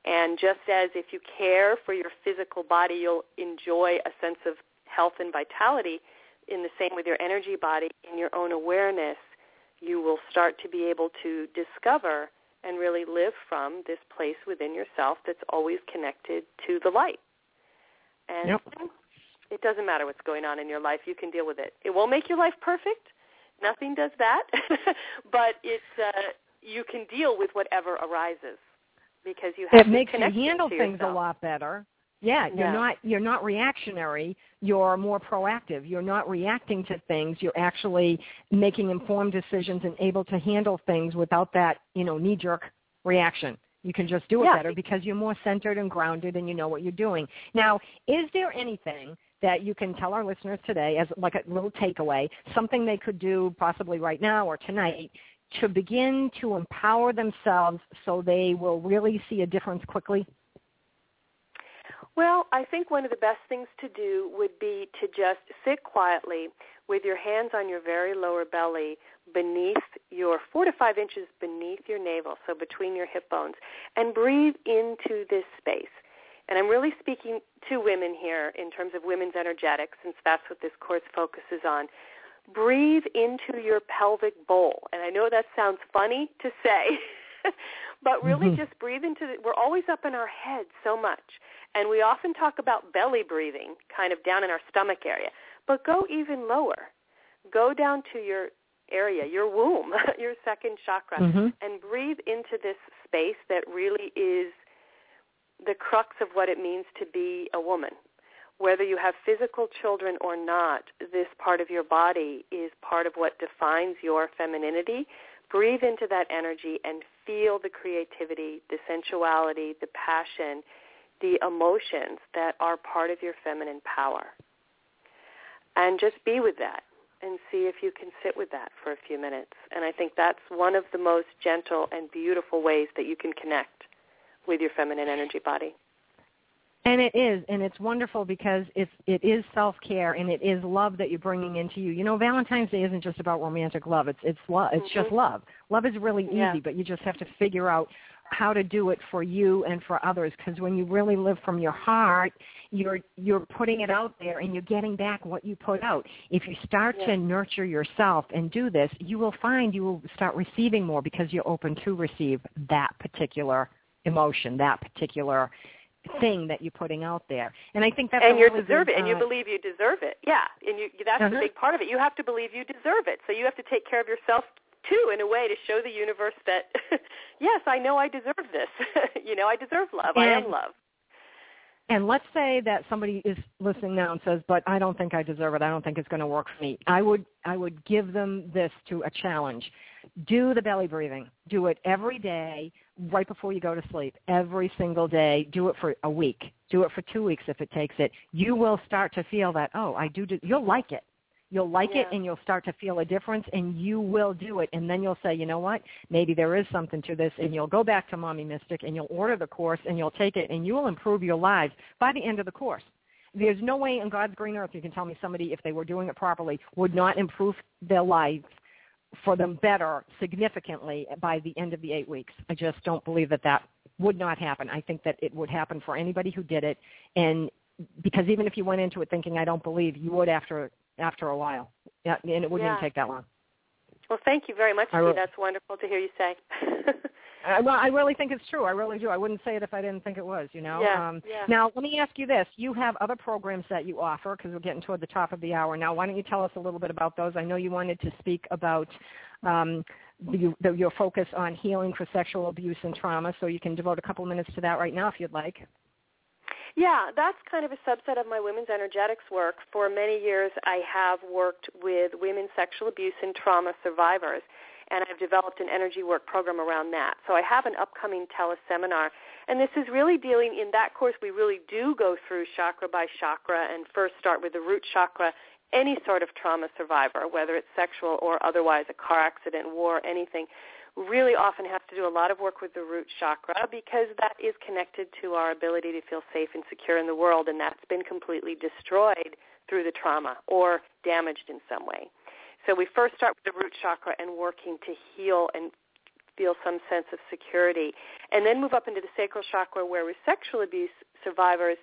And just as if you care for your physical body, you'll enjoy a sense of health and vitality, in the same with your energy body, in your own awareness, you will start to be able to discover and really live from this place within yourself that's always connected to the light. And yep. it doesn't matter what's going on in your life. You can deal with it. It won't make your life perfect. Nothing does that. but it's, uh, you can deal with whatever arises because you have it makes you handle things a lot better. Yeah, you're yeah. not you're not reactionary. You're more proactive. You're not reacting to things. You're actually making informed decisions and able to handle things without that, you know, knee jerk reaction. You can just do it yeah. better because you're more centered and grounded and you know what you're doing. Now, is there anything that you can tell our listeners today as like a little takeaway, something they could do possibly right now or tonight to begin to empower themselves so they will really see a difference quickly? Well, I think one of the best things to do would be to just sit quietly with your hands on your very lower belly beneath your four to five inches beneath your navel, so between your hip bones, and breathe into this space. And I'm really speaking to women here in terms of women's energetics, since that's what this course focuses on. Breathe into your pelvic bowl. And I know that sounds funny to say, but really mm-hmm. just breathe into the, we're always up in our head so much. And we often talk about belly breathing, kind of down in our stomach area. But go even lower. Go down to your area, your womb, your second chakra, mm-hmm. and breathe into this space that really is the crux of what it means to be a woman. Whether you have physical children or not, this part of your body is part of what defines your femininity. Breathe into that energy and feel the creativity, the sensuality, the passion, the emotions that are part of your feminine power. And just be with that and see if you can sit with that for a few minutes. And I think that's one of the most gentle and beautiful ways that you can connect with your feminine energy body. And it is, and it's wonderful because it's it is self care and it is love that you're bringing into you. You know, Valentine's Day isn't just about romantic love; it's it's love. It's mm-hmm. just love. Love is really easy, yeah. but you just have to figure out how to do it for you and for others because when you really live from your heart you're you're putting it out there and you're getting back what you put out. If you start yeah. to nurture yourself and do this you will find you will start receiving more because you're open to receive that particular emotion that particular thing that you're putting out there. And i think that's and you deserve it and you believe you deserve it. Yeah and you that's uh-huh. the big part of it. You have to believe you deserve it. So you have to take care of yourself too in a way to show the universe that yes i know i deserve this. You know i deserve love. And, i am love. and let's say that somebody is listening now and says but i don't think i deserve it. I don't think it's going to work for me. I would i would give them this to a challenge. Do the belly breathing. Do it every day right before you go to sleep every single day. Do it for a week. Do it for two weeks if it takes it. You will start to feel that oh i do, do you'll like it You'll like yeah. it and you'll start to feel a difference and you will do it. And then you'll say, you know what, maybe there is something to this. And you'll go back to Mommy Mystic and you'll order the course and you'll take it and you will improve your lives by the end of the course. There's no way in God's green earth you can tell me somebody, if they were doing it properly, would not improve their lives for them better significantly by the end of the eight weeks. I just don't believe that that would not happen. I think that it would happen for anybody who did it, and because even if you went into it thinking I don't believe, you would after after a while, yeah, and it wouldn't yeah. even take that long. Well, thank you very much, Re- That's wonderful to hear you say. Uh, well, I really think it's true. I really do. I wouldn't say it if I didn't think it was. You know. Yeah, um, yeah. Now, let me ask you this: You have other programs that you offer because we're getting toward the top of the hour now. Why don't you tell us a little bit about those? I know you wanted to speak about um, the, the, your focus on healing for sexual abuse and trauma, so you can devote a couple minutes to that right now if you'd like. Yeah, that's kind of a subset of my women's energetics work. For many years, I have worked with women sexual abuse and trauma survivors, and I've developed an energy work program around that. So I have an upcoming teleseminar, and this is really dealing in that course. We really do go through chakra by chakra, and first start with the root chakra. Any sort of trauma survivor, whether it's sexual or otherwise, a car accident, war, anything, really often have to do a lot of work with the root chakra because that is connected to our ability to feel safe and secure in the world, and that's been completely destroyed through the trauma or damaged in some way. So we first start with the root chakra and working to heal and feel some sense of security, and then move up into the sacral chakra where with sexual abuse survivors,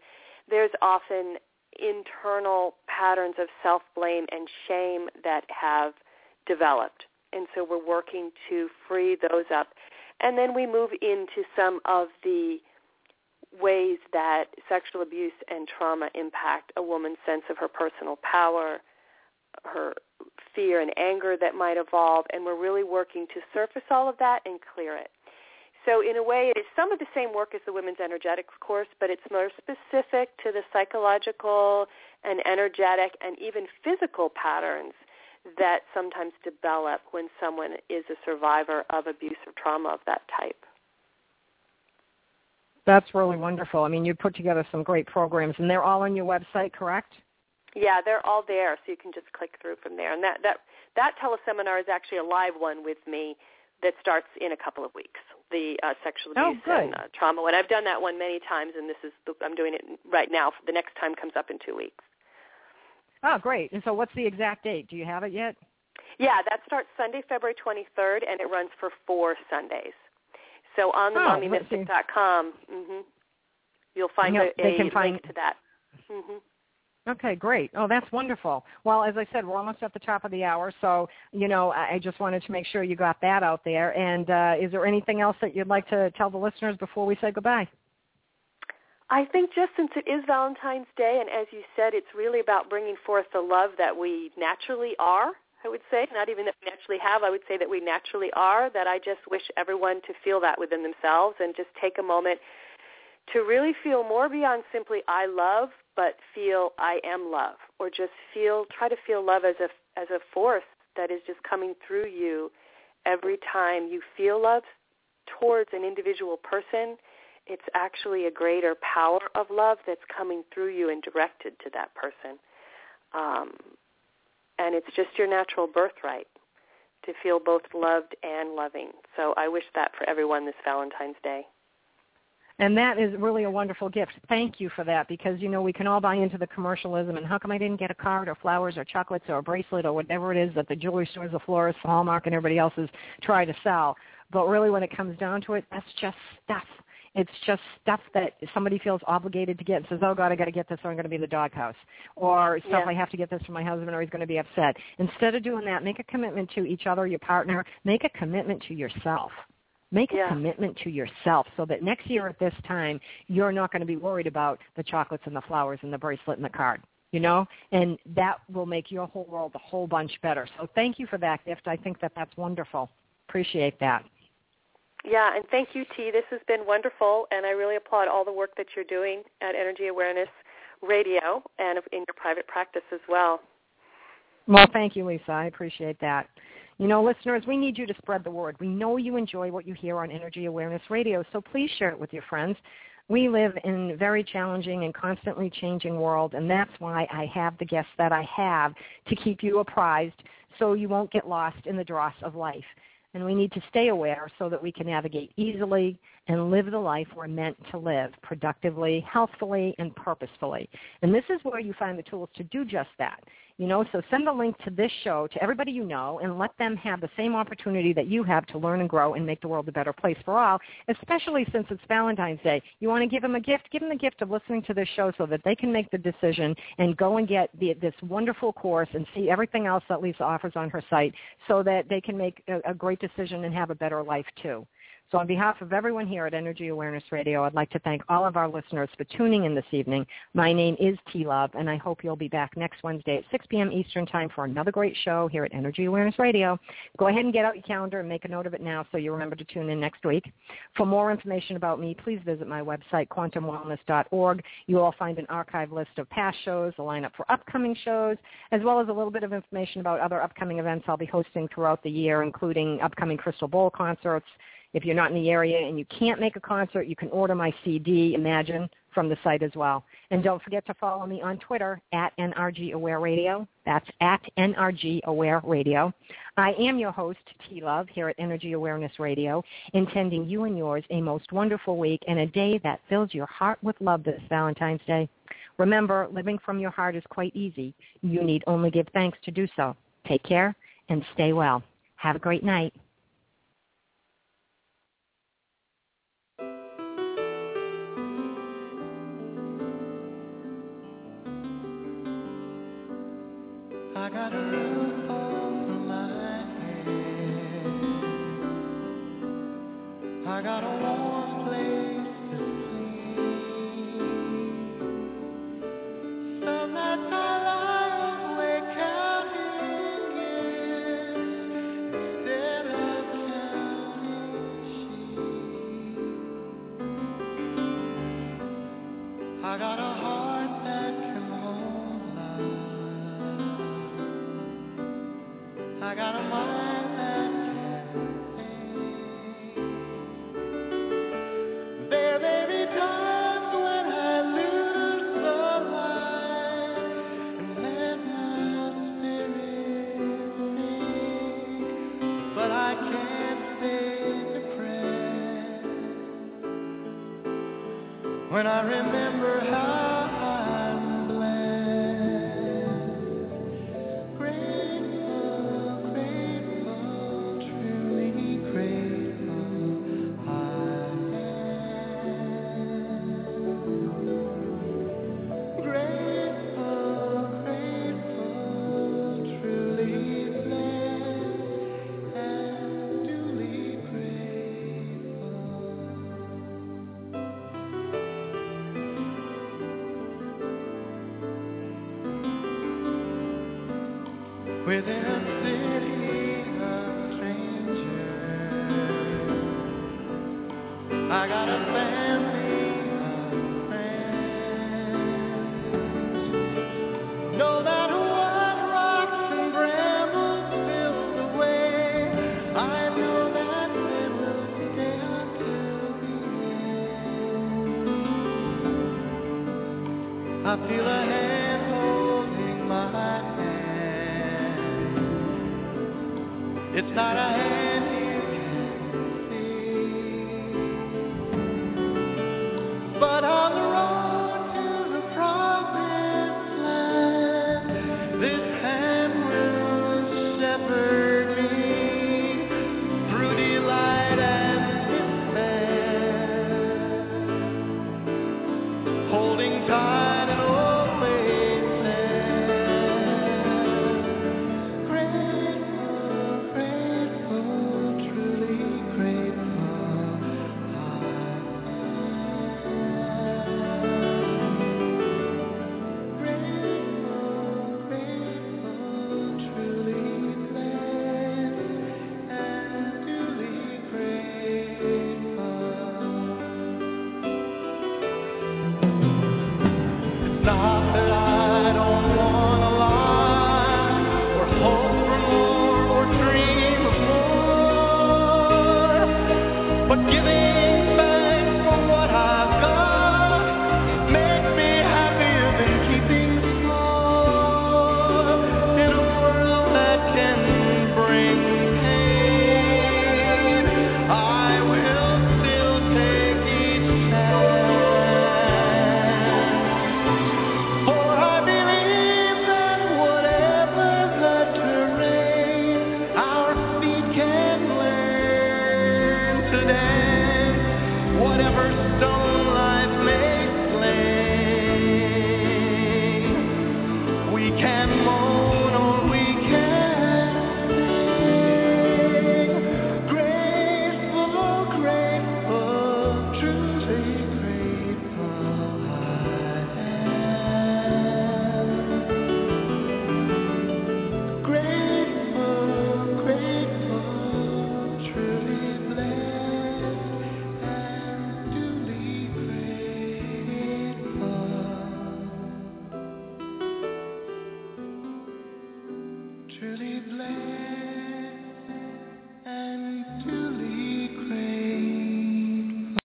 there's often internal patterns of self-blame and shame that have developed and so we're working to free those up. And then we move into some of the ways that sexual abuse and trauma impact a woman's sense of her personal power, her fear and anger that might evolve, and we're really working to surface all of that and clear it. So in a way, it is some of the same work as the Women's Energetics course, but it's more specific to the psychological and energetic and even physical patterns that sometimes develop when someone is a survivor of abuse or trauma of that type. That's really wonderful. I mean, you put together some great programs, and they're all on your website, correct? Yeah, they're all there, so you can just click through from there. And that that that teleseminar is actually a live one with me that starts in a couple of weeks. The uh, sexual oh, abuse good. and uh, trauma one. I've done that one many times, and this is the, I'm doing it right now. The next time comes up in two weeks. Oh, great. And so what's the exact date? Do you have it yet? Yeah, that starts Sunday, February 23rd, and it runs for four Sundays. So on the oh, mommymystic.com, mm-hmm, you'll find yep, a, a link find... to that. Mm-hmm. Okay, great. Oh, that's wonderful. Well, as I said, we're almost at the top of the hour, so you know, I just wanted to make sure you got that out there. And uh, is there anything else that you'd like to tell the listeners before we say goodbye? I think just since it is Valentine's Day, and as you said, it's really about bringing forth the love that we naturally are. I would say, not even that we naturally have. I would say that we naturally are. That I just wish everyone to feel that within themselves, and just take a moment to really feel more beyond simply I love, but feel I am love, or just feel try to feel love as a as a force that is just coming through you every time you feel love towards an individual person it's actually a greater power of love that's coming through you and directed to that person. Um, and it's just your natural birthright to feel both loved and loving. So I wish that for everyone this Valentine's Day. And that is really a wonderful gift. Thank you for that because, you know, we can all buy into the commercialism and how come I didn't get a card or flowers or chocolates or a bracelet or whatever it is that the jewelry stores, the florists, Hallmark, and everybody else is trying to sell. But really when it comes down to it, that's just stuff. It's just stuff that somebody feels obligated to get and says, oh, God, I got to get this or I'm going to be in the doghouse. Or stuff, yeah. I have to get this for my husband or he's going to be upset. Instead of doing that, make a commitment to each other, your partner. Make a commitment to yourself. Make yeah. a commitment to yourself so that next year at this time, you're not going to be worried about the chocolates and the flowers and the bracelet and the card you know, and that will make your whole world a whole bunch better. So thank you for that gift. I think that that's wonderful. Appreciate that. Yeah, and thank you, T. This has been wonderful, and I really applaud all the work that you're doing at Energy Awareness Radio and in your private practice as well. Well, thank you, Lisa. I appreciate that. You know, listeners, we need you to spread the word. We know you enjoy what you hear on Energy Awareness Radio, so please share it with your friends. We live in a very challenging and constantly changing world, and that's why I have the guests that I have to keep you apprised so you won't get lost in the dross of life and we need to stay aware so that we can navigate easily and live the life we're meant to live productively, healthfully, and purposefully. And this is where you find the tools to do just that. You know, so send a link to this show to everybody you know and let them have the same opportunity that you have to learn and grow and make the world a better place for all, especially since it's Valentine's Day. You want to give them a gift? Give them the gift of listening to this show so that they can make the decision and go and get the, this wonderful course and see everything else that Lisa offers on her site so that they can make a, a great decision and have a better life too. So on behalf of everyone here at Energy Awareness Radio, I'd like to thank all of our listeners for tuning in this evening. My name is T Love, and I hope you'll be back next Wednesday at 6 p.m. Eastern Time for another great show here at Energy Awareness Radio. Go ahead and get out your calendar and make a note of it now so you remember to tune in next week. For more information about me, please visit my website, quantumwellness.org. You will find an archive list of past shows, a lineup for upcoming shows, as well as a little bit of information about other upcoming events I'll be hosting throughout the year, including upcoming Crystal Bowl concerts, if you're not in the area and you can't make a concert, you can order my CD, Imagine, from the site as well. And don't forget to follow me on Twitter at NRG Aware Radio. That's at NRG Aware Radio. I am your host, T Love, here at Energy Awareness Radio, intending you and yours a most wonderful week and a day that fills your heart with love this Valentine's Day. Remember, living from your heart is quite easy. You need only give thanks to do so. Take care and stay well. Have a great night. Got a roof over my head. I got a when I remember how.